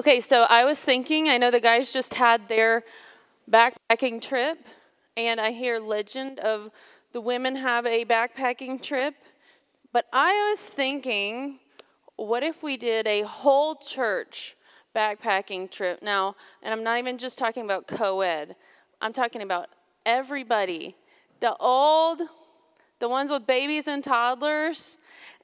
Okay, so I was thinking, I know the guys just had their backpacking trip, and I hear legend of the women have a backpacking trip. But I was thinking, what if we did a whole church backpacking trip? Now, and I'm not even just talking about co ed, I'm talking about everybody the old, the ones with babies and toddlers.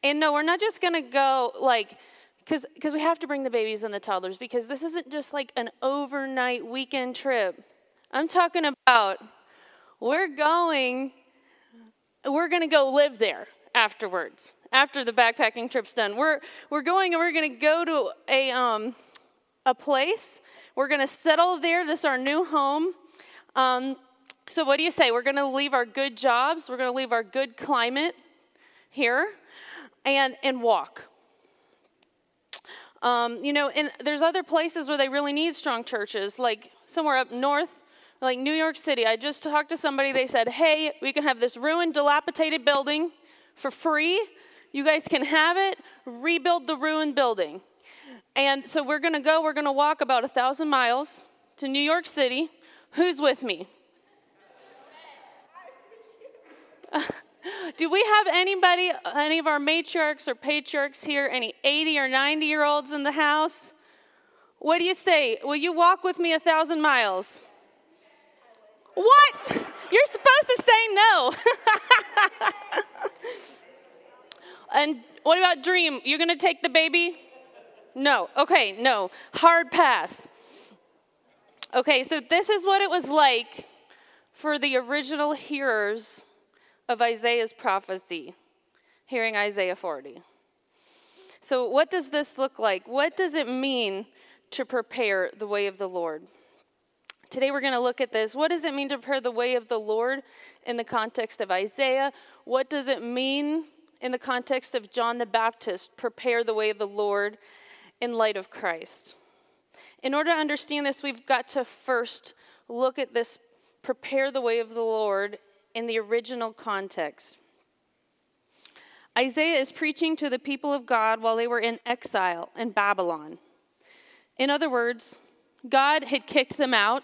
And no, we're not just gonna go like, because we have to bring the babies and the toddlers because this isn't just like an overnight weekend trip. I'm talking about we're going, we're going to go live there afterwards, after the backpacking trip's done. We're, we're going and we're going to go to a, um, a place. We're going to settle there. This is our new home. Um, so, what do you say? We're going to leave our good jobs, we're going to leave our good climate here and, and walk. Um, you know, and there's other places where they really need strong churches, like somewhere up north, like New York City. I just talked to somebody, they said, hey, we can have this ruined, dilapidated building for free. You guys can have it, rebuild the ruined building. And so we're gonna go, we're gonna walk about a thousand miles to New York City. Who's with me? Do we have anybody, any of our matriarchs or patriarchs here, any 80 or 90 year olds in the house? What do you say? Will you walk with me a thousand miles? What? You're supposed to say no. and what about dream? You're going to take the baby? No. Okay, no. Hard pass. Okay, so this is what it was like for the original hearers of Isaiah's prophecy, hearing Isaiah 40. So, what does this look like? What does it mean to prepare the way of the Lord? Today we're going to look at this. What does it mean to prepare the way of the Lord in the context of Isaiah? What does it mean in the context of John the Baptist, prepare the way of the Lord in light of Christ? In order to understand this, we've got to first look at this prepare the way of the Lord in the original context. Isaiah is preaching to the people of God while they were in exile in Babylon. In other words, God had kicked them out,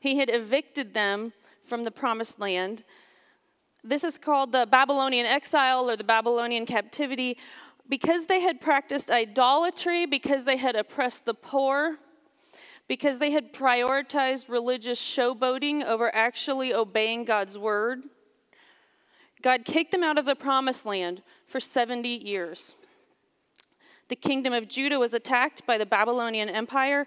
He had evicted them from the promised land. This is called the Babylonian exile or the Babylonian captivity because they had practiced idolatry, because they had oppressed the poor, because they had prioritized religious showboating over actually obeying God's word. God kicked them out of the promised land for 70 years. The kingdom of Judah was attacked by the Babylonian Empire,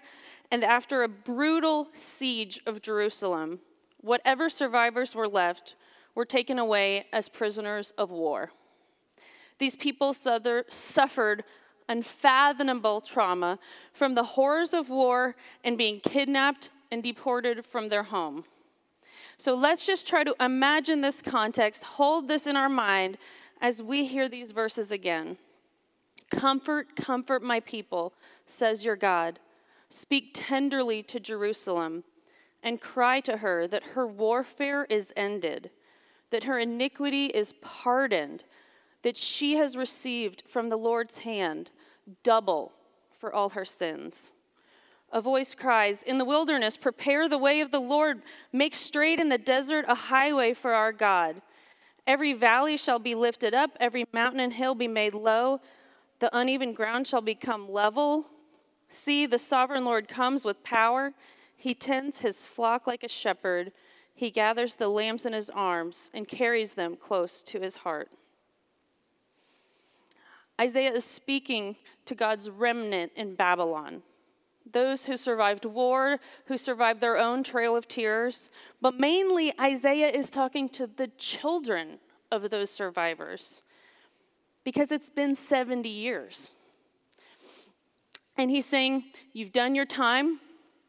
and after a brutal siege of Jerusalem, whatever survivors were left were taken away as prisoners of war. These people suffered unfathomable trauma from the horrors of war and being kidnapped and deported from their home. So let's just try to imagine this context, hold this in our mind as we hear these verses again. Comfort, comfort my people, says your God. Speak tenderly to Jerusalem and cry to her that her warfare is ended, that her iniquity is pardoned, that she has received from the Lord's hand double for all her sins. A voice cries, In the wilderness, prepare the way of the Lord, make straight in the desert a highway for our God. Every valley shall be lifted up, every mountain and hill be made low, the uneven ground shall become level. See, the sovereign Lord comes with power. He tends his flock like a shepherd. He gathers the lambs in his arms and carries them close to his heart. Isaiah is speaking to God's remnant in Babylon, those who survived war, who survived their own trail of tears, but mainly Isaiah is talking to the children of those survivors because it's been 70 years. And he's saying, You've done your time,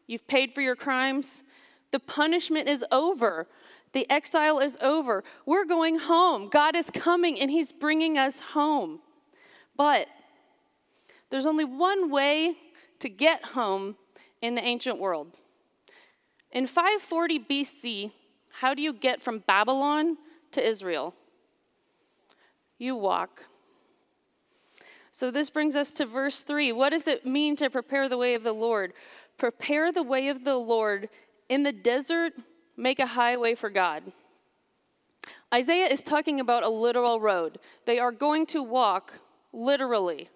you've paid for your crimes, the punishment is over. The exile is over. We're going home. God is coming and He's bringing us home. But there's only one way to get home in the ancient world. In 540 BC, how do you get from Babylon to Israel? You walk. So this brings us to verse 3. What does it mean to prepare the way of the Lord? Prepare the way of the Lord in the desert, make a highway for God. Isaiah is talking about a literal road. They are going to walk literally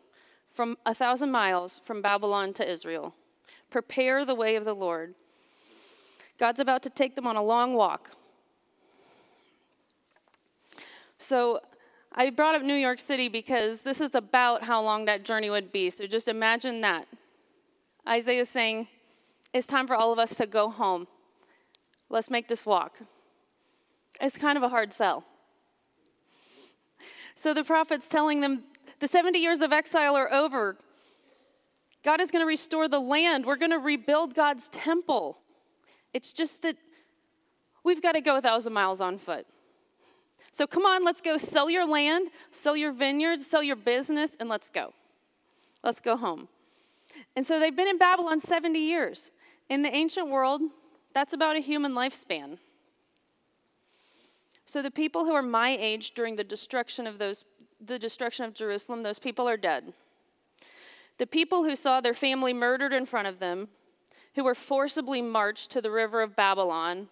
from a thousand miles from Babylon to Israel. Prepare the way of the Lord. God's about to take them on a long walk. So I brought up New York City because this is about how long that journey would be. So just imagine that. Isaiah is saying, It's time for all of us to go home. Let's make this walk. It's kind of a hard sell. So the prophet's telling them the 70 years of exile are over. God is going to restore the land. We're going to rebuild God's temple. It's just that we've got to go a thousand miles on foot. So come on, let's go sell your land, sell your vineyards, sell your business, and let's go. Let's go home. And so they've been in Babylon 70 years. In the ancient world, that's about a human lifespan. So the people who are my age during the destruction of those the destruction of Jerusalem, those people are dead. The people who saw their family murdered in front of them, who were forcibly marched to the river of Babylon,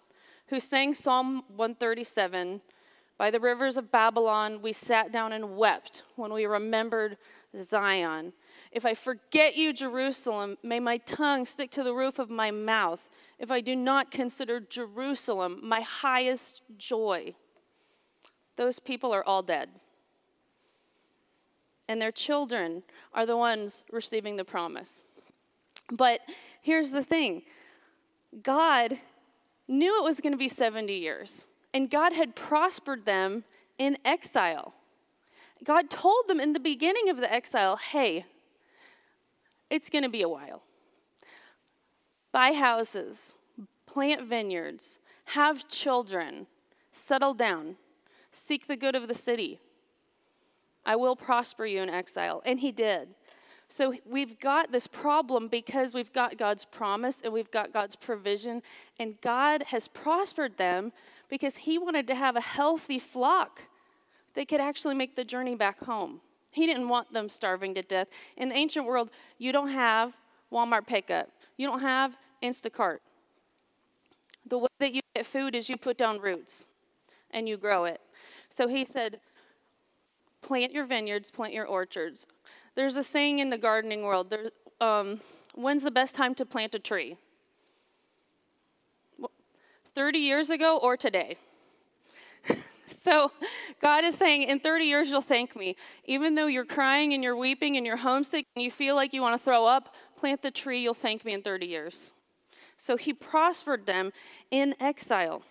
who sang Psalm 137 By the rivers of Babylon, we sat down and wept when we remembered Zion. If I forget you, Jerusalem, may my tongue stick to the roof of my mouth if I do not consider Jerusalem my highest joy. Those people are all dead. And their children are the ones receiving the promise. But here's the thing God knew it was going to be 70 years, and God had prospered them in exile. God told them in the beginning of the exile, hey, it's going to be a while. Buy houses, plant vineyards, have children, settle down. Seek the good of the city. I will prosper you in exile. And he did. So we've got this problem because we've got God's promise and we've got God's provision. And God has prospered them because he wanted to have a healthy flock that could actually make the journey back home. He didn't want them starving to death. In the ancient world, you don't have Walmart pickup, you don't have Instacart. The way that you get food is you put down roots and you grow it. So he said, plant your vineyards, plant your orchards. There's a saying in the gardening world there, um, when's the best time to plant a tree? 30 years ago or today? so God is saying, in 30 years, you'll thank me. Even though you're crying and you're weeping and you're homesick and you feel like you want to throw up, plant the tree, you'll thank me in 30 years. So he prospered them in exile.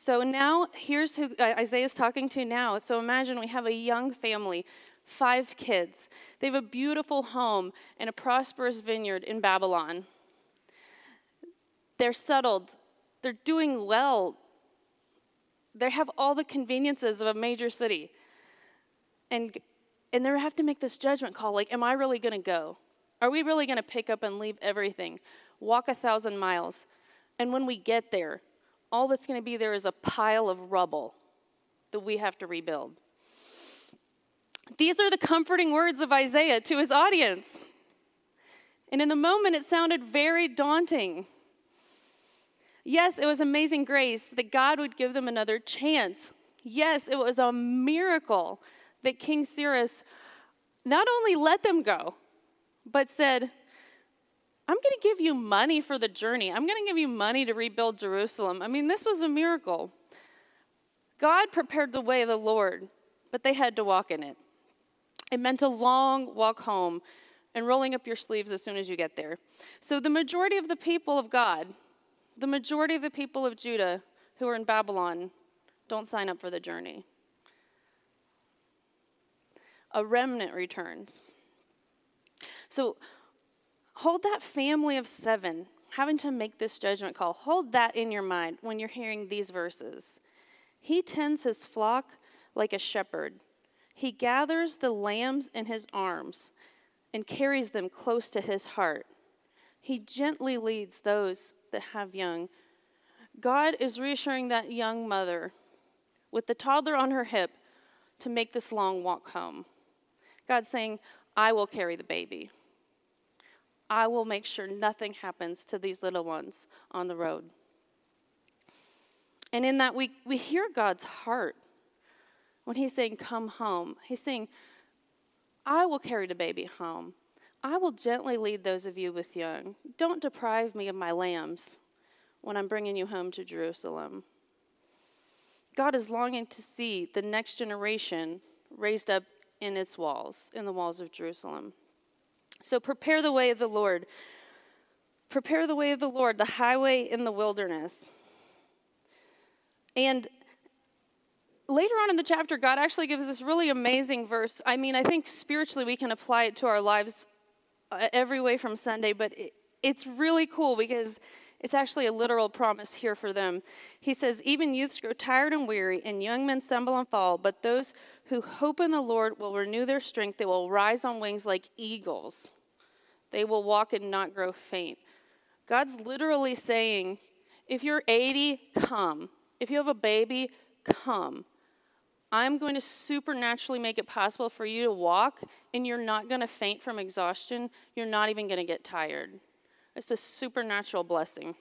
So now, here's who uh, Isaiah is talking to now. So imagine we have a young family, five kids. They have a beautiful home and a prosperous vineyard in Babylon. They're settled, they're doing well, they have all the conveniences of a major city. And, and they have to make this judgment call like, am I really going to go? Are we really going to pick up and leave everything, walk a thousand miles? And when we get there, all that's going to be there is a pile of rubble that we have to rebuild. These are the comforting words of Isaiah to his audience. And in the moment, it sounded very daunting. Yes, it was amazing grace that God would give them another chance. Yes, it was a miracle that King Cyrus not only let them go, but said, I'm going to give you money for the journey. I'm going to give you money to rebuild Jerusalem. I mean, this was a miracle. God prepared the way of the Lord, but they had to walk in it. It meant a long walk home and rolling up your sleeves as soon as you get there. So, the majority of the people of God, the majority of the people of Judah who are in Babylon, don't sign up for the journey. A remnant returns. So, Hold that family of seven having to make this judgment call. Hold that in your mind when you're hearing these verses. He tends his flock like a shepherd. He gathers the lambs in his arms and carries them close to his heart. He gently leads those that have young. God is reassuring that young mother with the toddler on her hip to make this long walk home. God's saying, I will carry the baby. I will make sure nothing happens to these little ones on the road. And in that, we, we hear God's heart when He's saying, Come home. He's saying, I will carry the baby home. I will gently lead those of you with young. Don't deprive me of my lambs when I'm bringing you home to Jerusalem. God is longing to see the next generation raised up in its walls, in the walls of Jerusalem. So prepare the way of the Lord. Prepare the way of the Lord, the highway in the wilderness. And later on in the chapter, God actually gives this really amazing verse. I mean, I think spiritually we can apply it to our lives uh, every way from Sunday, but it, it's really cool because it's actually a literal promise here for them. He says, Even youths grow tired and weary, and young men stumble and fall, but those who hope in the Lord will renew their strength. They will rise on wings like eagles. They will walk and not grow faint. God's literally saying, If you're 80, come. If you have a baby, come. I'm going to supernaturally make it possible for you to walk, and you're not going to faint from exhaustion. You're not even going to get tired. It's a supernatural blessing.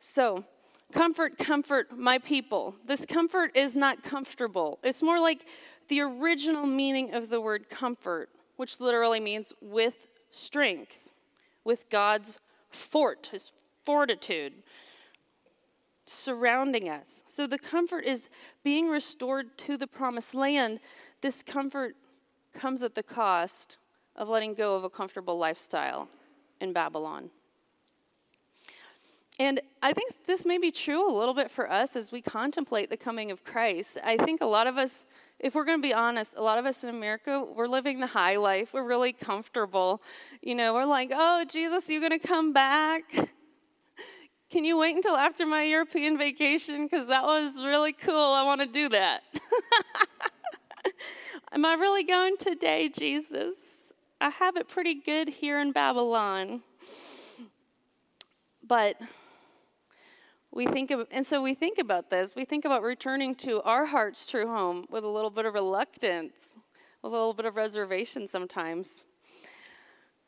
So, comfort, comfort my people. This comfort is not comfortable. It's more like the original meaning of the word comfort, which literally means with strength, with God's fort, his fortitude surrounding us. So the comfort is being restored to the promised land. This comfort comes at the cost of letting go of a comfortable lifestyle in Babylon. And I think this may be true a little bit for us as we contemplate the coming of Christ. I think a lot of us, if we're going to be honest, a lot of us in America, we're living the high life. We're really comfortable. You know, we're like, oh, Jesus, you're going to come back? Can you wait until after my European vacation? Because that was really cool. I want to do that. Am I really going today, Jesus? I have it pretty good here in Babylon. But we think of, and so we think about this. We think about returning to our heart's true home with a little bit of reluctance, with a little bit of reservation sometimes.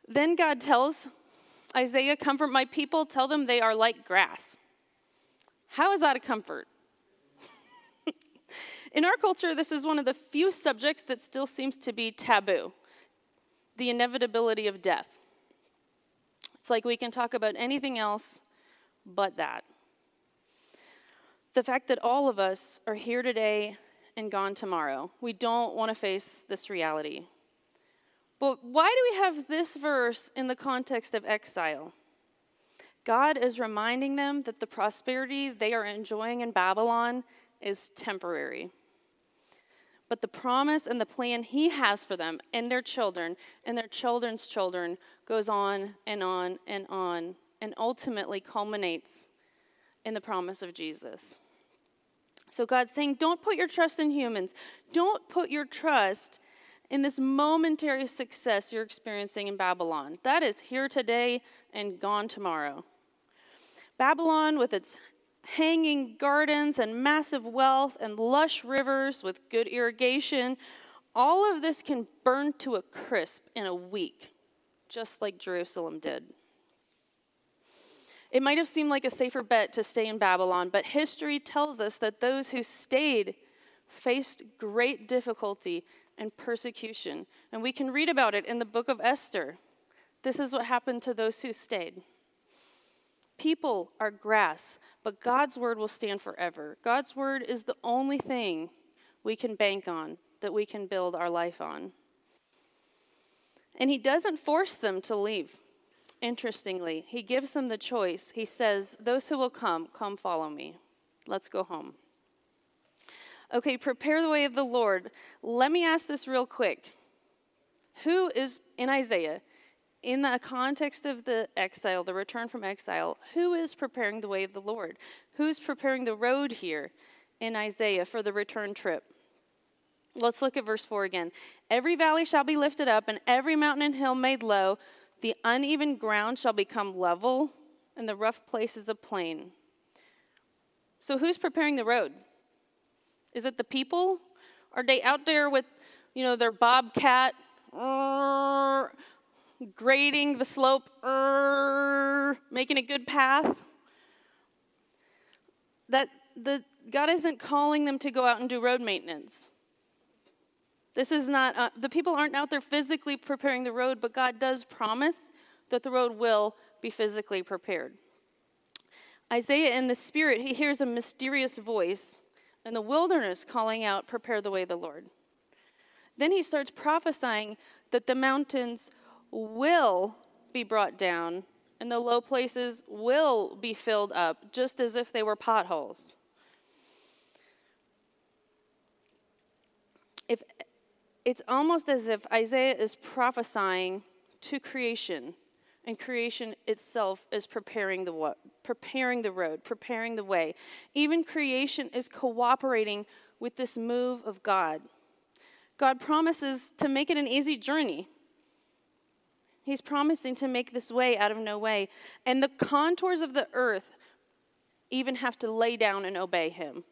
Then God tells Isaiah, comfort my people, tell them they are like grass. How is that a comfort? In our culture, this is one of the few subjects that still seems to be taboo the inevitability of death. It's like we can talk about anything else but that. The fact that all of us are here today and gone tomorrow. We don't want to face this reality. But why do we have this verse in the context of exile? God is reminding them that the prosperity they are enjoying in Babylon is temporary. But the promise and the plan He has for them and their children and their children's children goes on and on and on and ultimately culminates in the promise of Jesus. So God's saying, don't put your trust in humans. Don't put your trust in this momentary success you're experiencing in Babylon. That is here today and gone tomorrow. Babylon, with its hanging gardens and massive wealth and lush rivers with good irrigation, all of this can burn to a crisp in a week, just like Jerusalem did. It might have seemed like a safer bet to stay in Babylon, but history tells us that those who stayed faced great difficulty and persecution. And we can read about it in the book of Esther. This is what happened to those who stayed. People are grass, but God's word will stand forever. God's word is the only thing we can bank on, that we can build our life on. And He doesn't force them to leave. Interestingly, He gives them the choice. He says, Those who will come, come follow me. Let's go home. Okay, prepare the way of the Lord. Let me ask this real quick. Who is in Isaiah, in the context of the exile, the return from exile, who is preparing the way of the Lord? Who's preparing the road here in Isaiah for the return trip? Let's look at verse 4 again. Every valley shall be lifted up, and every mountain and hill made low. The uneven ground shall become level, and the rough places a plain. So, who's preparing the road? Is it the people? Are they out there with, you know, their bobcat grading the slope, making a good path? That the God isn't calling them to go out and do road maintenance. This is not, uh, the people aren't out there physically preparing the road, but God does promise that the road will be physically prepared. Isaiah, in the spirit, he hears a mysterious voice in the wilderness calling out, Prepare the way of the Lord. Then he starts prophesying that the mountains will be brought down and the low places will be filled up, just as if they were potholes. If it's almost as if Isaiah is prophesying to creation, and creation itself is preparing the what? Preparing the road, preparing the way. Even creation is cooperating with this move of God. God promises to make it an easy journey. He's promising to make this way out of no way. And the contours of the earth even have to lay down and obey him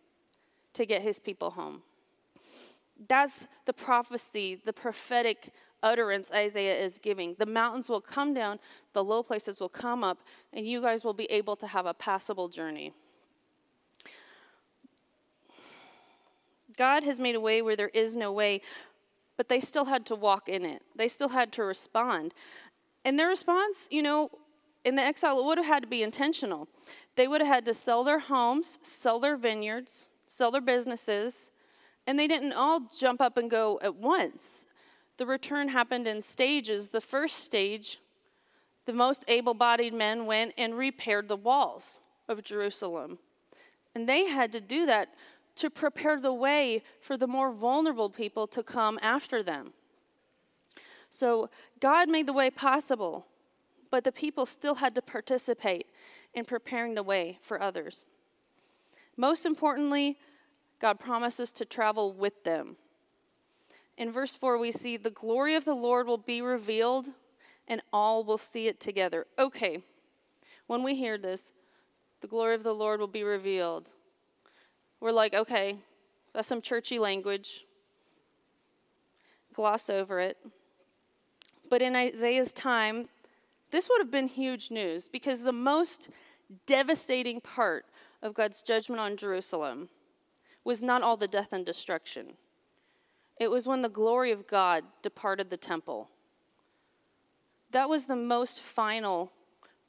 to get his people home. That's the prophecy, the prophetic utterance Isaiah is giving. The mountains will come down, the low places will come up, and you guys will be able to have a passable journey. God has made a way where there is no way, but they still had to walk in it. They still had to respond. And their response, you know, in the exile, it would have had to be intentional. They would have had to sell their homes, sell their vineyards, sell their businesses, and they didn't all jump up and go at once. The return happened in stages. The first stage, the most able bodied men went and repaired the walls of Jerusalem. And they had to do that to prepare the way for the more vulnerable people to come after them. So God made the way possible, but the people still had to participate in preparing the way for others. Most importantly, God promises to travel with them. In verse 4, we see the glory of the Lord will be revealed and all will see it together. Okay, when we hear this, the glory of the Lord will be revealed. We're like, okay, that's some churchy language. Gloss over it. But in Isaiah's time, this would have been huge news because the most devastating part of God's judgment on Jerusalem was not all the death and destruction. It was when the glory of God departed the temple. That was the most final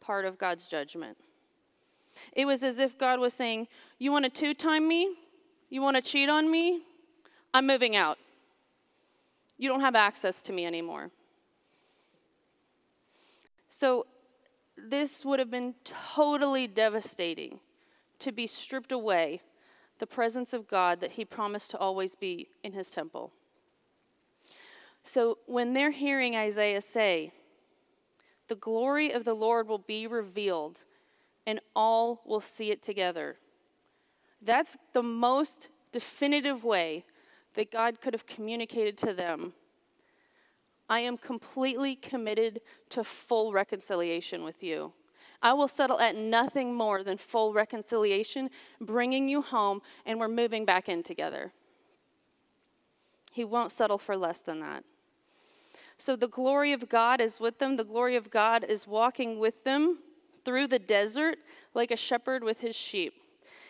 part of God's judgment. It was as if God was saying, You want to two time me? You want to cheat on me? I'm moving out. You don't have access to me anymore. So, this would have been totally devastating to be stripped away the presence of God that He promised to always be in His temple. So, when they're hearing Isaiah say, the glory of the Lord will be revealed, and all will see it together. That's the most definitive way that God could have communicated to them I am completely committed to full reconciliation with you. I will settle at nothing more than full reconciliation, bringing you home, and we're moving back in together. He won't settle for less than that. So the glory of God is with them. The glory of God is walking with them through the desert like a shepherd with his sheep.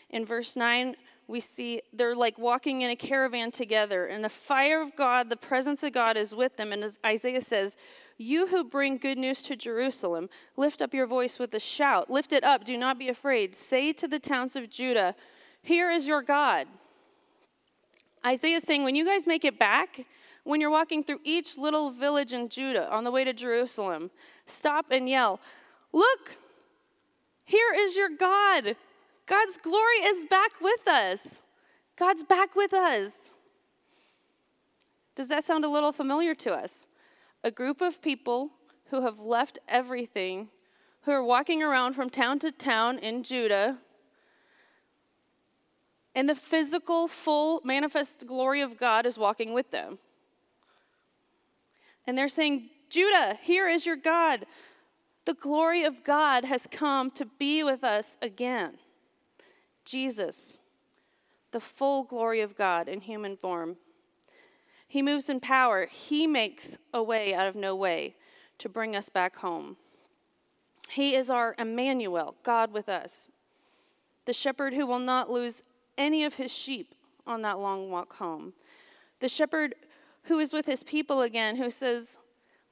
In verse 9, we see they're like walking in a caravan together, and the fire of God, the presence of God is with them. And as Isaiah says, You who bring good news to Jerusalem, lift up your voice with a shout. Lift it up, do not be afraid. Say to the towns of Judah, Here is your God. Isaiah is saying, When you guys make it back, when you're walking through each little village in Judah on the way to Jerusalem, stop and yell, Look, here is your God. God's glory is back with us. God's back with us. Does that sound a little familiar to us? A group of people who have left everything, who are walking around from town to town in Judah, and the physical, full, manifest glory of God is walking with them. And they're saying, Judah, here is your God. The glory of God has come to be with us again. Jesus, the full glory of God in human form. He moves in power. He makes a way out of no way to bring us back home. He is our Emmanuel, God with us, the shepherd who will not lose any of his sheep on that long walk home, the shepherd who is with his people again, who says,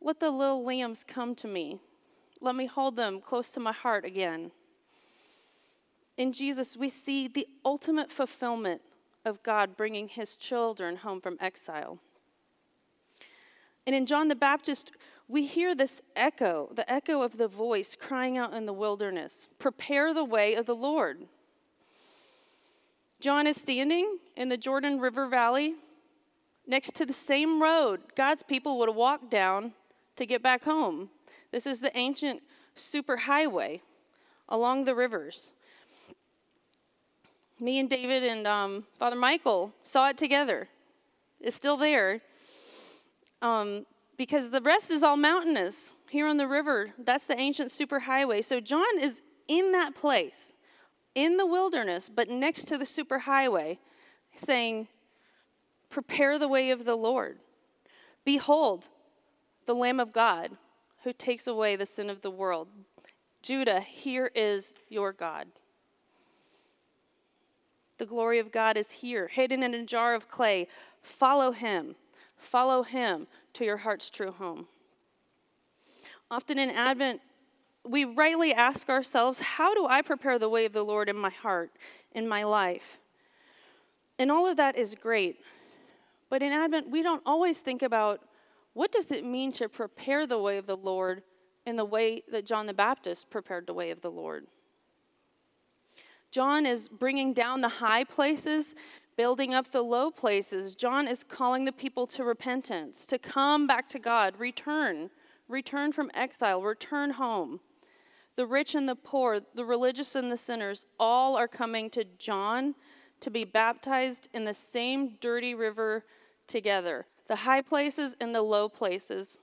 Let the little lambs come to me. Let me hold them close to my heart again. In Jesus, we see the ultimate fulfillment of God bringing his children home from exile. And in John the Baptist, we hear this echo, the echo of the voice crying out in the wilderness Prepare the way of the Lord. John is standing in the Jordan River Valley next to the same road God's people would have walked down to get back home. This is the ancient superhighway along the rivers. Me and David and um, Father Michael saw it together. It's still there. Um, because the rest is all mountainous here on the river. That's the ancient superhighway. So John is in that place, in the wilderness, but next to the superhighway, saying, Prepare the way of the Lord. Behold, the Lamb of God who takes away the sin of the world. Judah, here is your God. The glory of God is here, hidden in a jar of clay. Follow him. Follow him to your heart's true home. Often in Advent, we rightly ask ourselves, How do I prepare the way of the Lord in my heart, in my life? And all of that is great. But in Advent, we don't always think about what does it mean to prepare the way of the Lord in the way that John the Baptist prepared the way of the Lord. John is bringing down the high places building up the low places. John is calling the people to repentance, to come back to God, return, return from exile, return home. The rich and the poor, the religious and the sinners, all are coming to John to be baptized in the same dirty river together. The high places and the low places,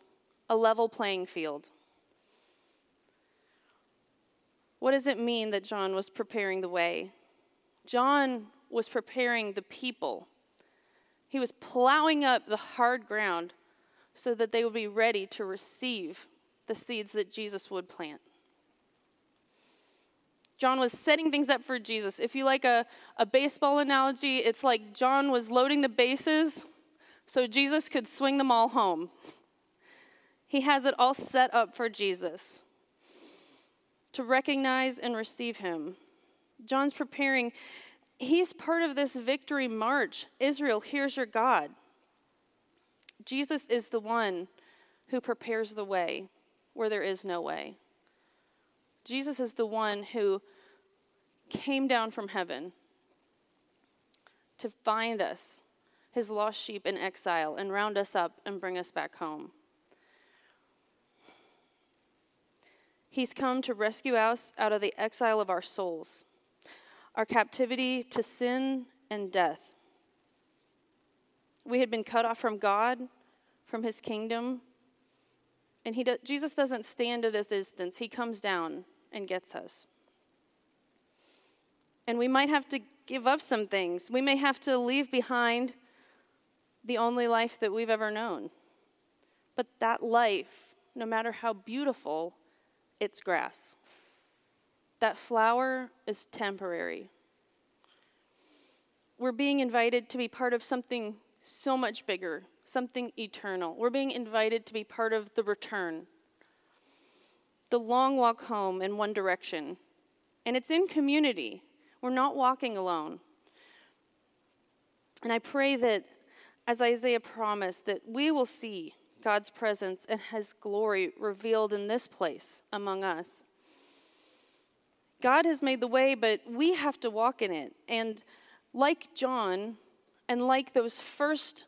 a level playing field. What does it mean that John was preparing the way? John was preparing the people. He was plowing up the hard ground so that they would be ready to receive the seeds that Jesus would plant. John was setting things up for Jesus. If you like a, a baseball analogy, it's like John was loading the bases so Jesus could swing them all home. He has it all set up for Jesus to recognize and receive him. John's preparing he's part of this victory march. Israel, here's your God. Jesus is the one who prepares the way where there is no way. Jesus is the one who came down from heaven to find us, his lost sheep in exile, and round us up and bring us back home. He's come to rescue us out of the exile of our souls our captivity to sin and death. We had been cut off from God, from his kingdom. And he do, Jesus doesn't stand at a distance, he comes down and gets us. And we might have to give up some things. We may have to leave behind the only life that we've ever known. But that life, no matter how beautiful, it's grass. That flower is temporary. We're being invited to be part of something so much bigger, something eternal. We're being invited to be part of the return, the long walk home in one direction. And it's in community. We're not walking alone. And I pray that, as Isaiah promised, that we will see God's presence and his glory revealed in this place among us. God has made the way, but we have to walk in it. And like John, and like those first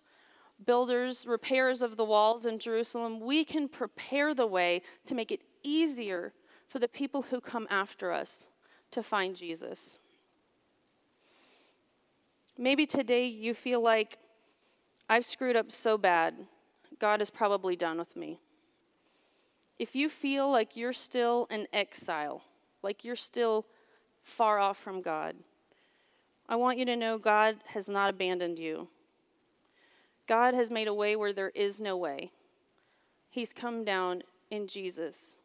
builders, repairers of the walls in Jerusalem, we can prepare the way to make it easier for the people who come after us to find Jesus. Maybe today you feel like I've screwed up so bad, God is probably done with me. If you feel like you're still in exile, like you're still far off from God. I want you to know God has not abandoned you. God has made a way where there is no way. He's come down in Jesus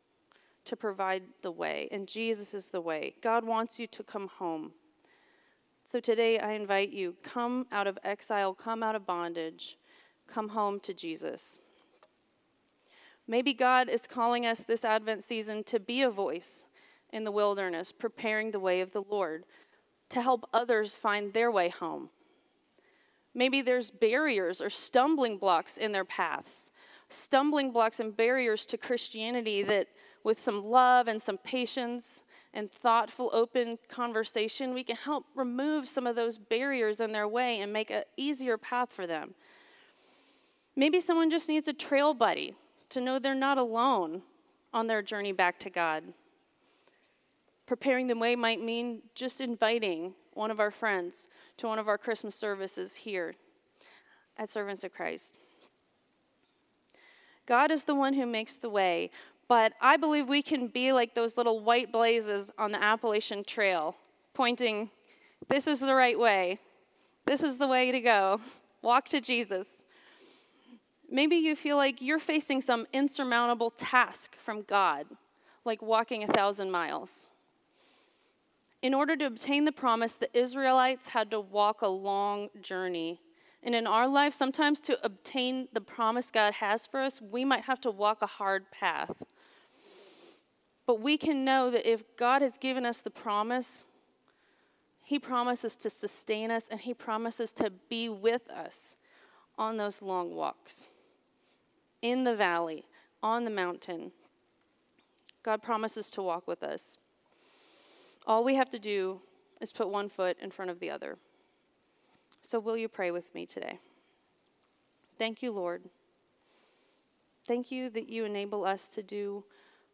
to provide the way, and Jesus is the way. God wants you to come home. So today I invite you come out of exile, come out of bondage, come home to Jesus. Maybe God is calling us this Advent season to be a voice in the wilderness, preparing the way of the Lord, to help others find their way home. Maybe there's barriers or stumbling blocks in their paths, stumbling blocks and barriers to Christianity that, with some love and some patience and thoughtful, open conversation, we can help remove some of those barriers in their way and make an easier path for them. Maybe someone just needs a trail buddy to know they're not alone on their journey back to God. Preparing the way might mean just inviting one of our friends to one of our Christmas services here at Servants of Christ. God is the one who makes the way, but I believe we can be like those little white blazes on the Appalachian Trail, pointing, this is the right way. This is the way to go. Walk to Jesus. Maybe you feel like you're facing some insurmountable task from God, like walking a thousand miles. In order to obtain the promise, the Israelites had to walk a long journey. And in our life, sometimes to obtain the promise God has for us, we might have to walk a hard path. But we can know that if God has given us the promise, He promises to sustain us and He promises to be with us on those long walks in the valley, on the mountain. God promises to walk with us. All we have to do is put one foot in front of the other. So, will you pray with me today? Thank you, Lord. Thank you that you enable us to do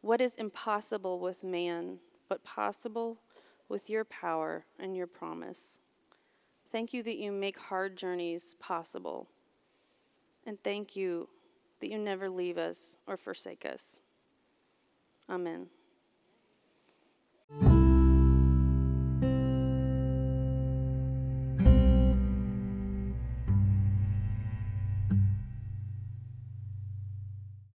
what is impossible with man, but possible with your power and your promise. Thank you that you make hard journeys possible. And thank you that you never leave us or forsake us. Amen.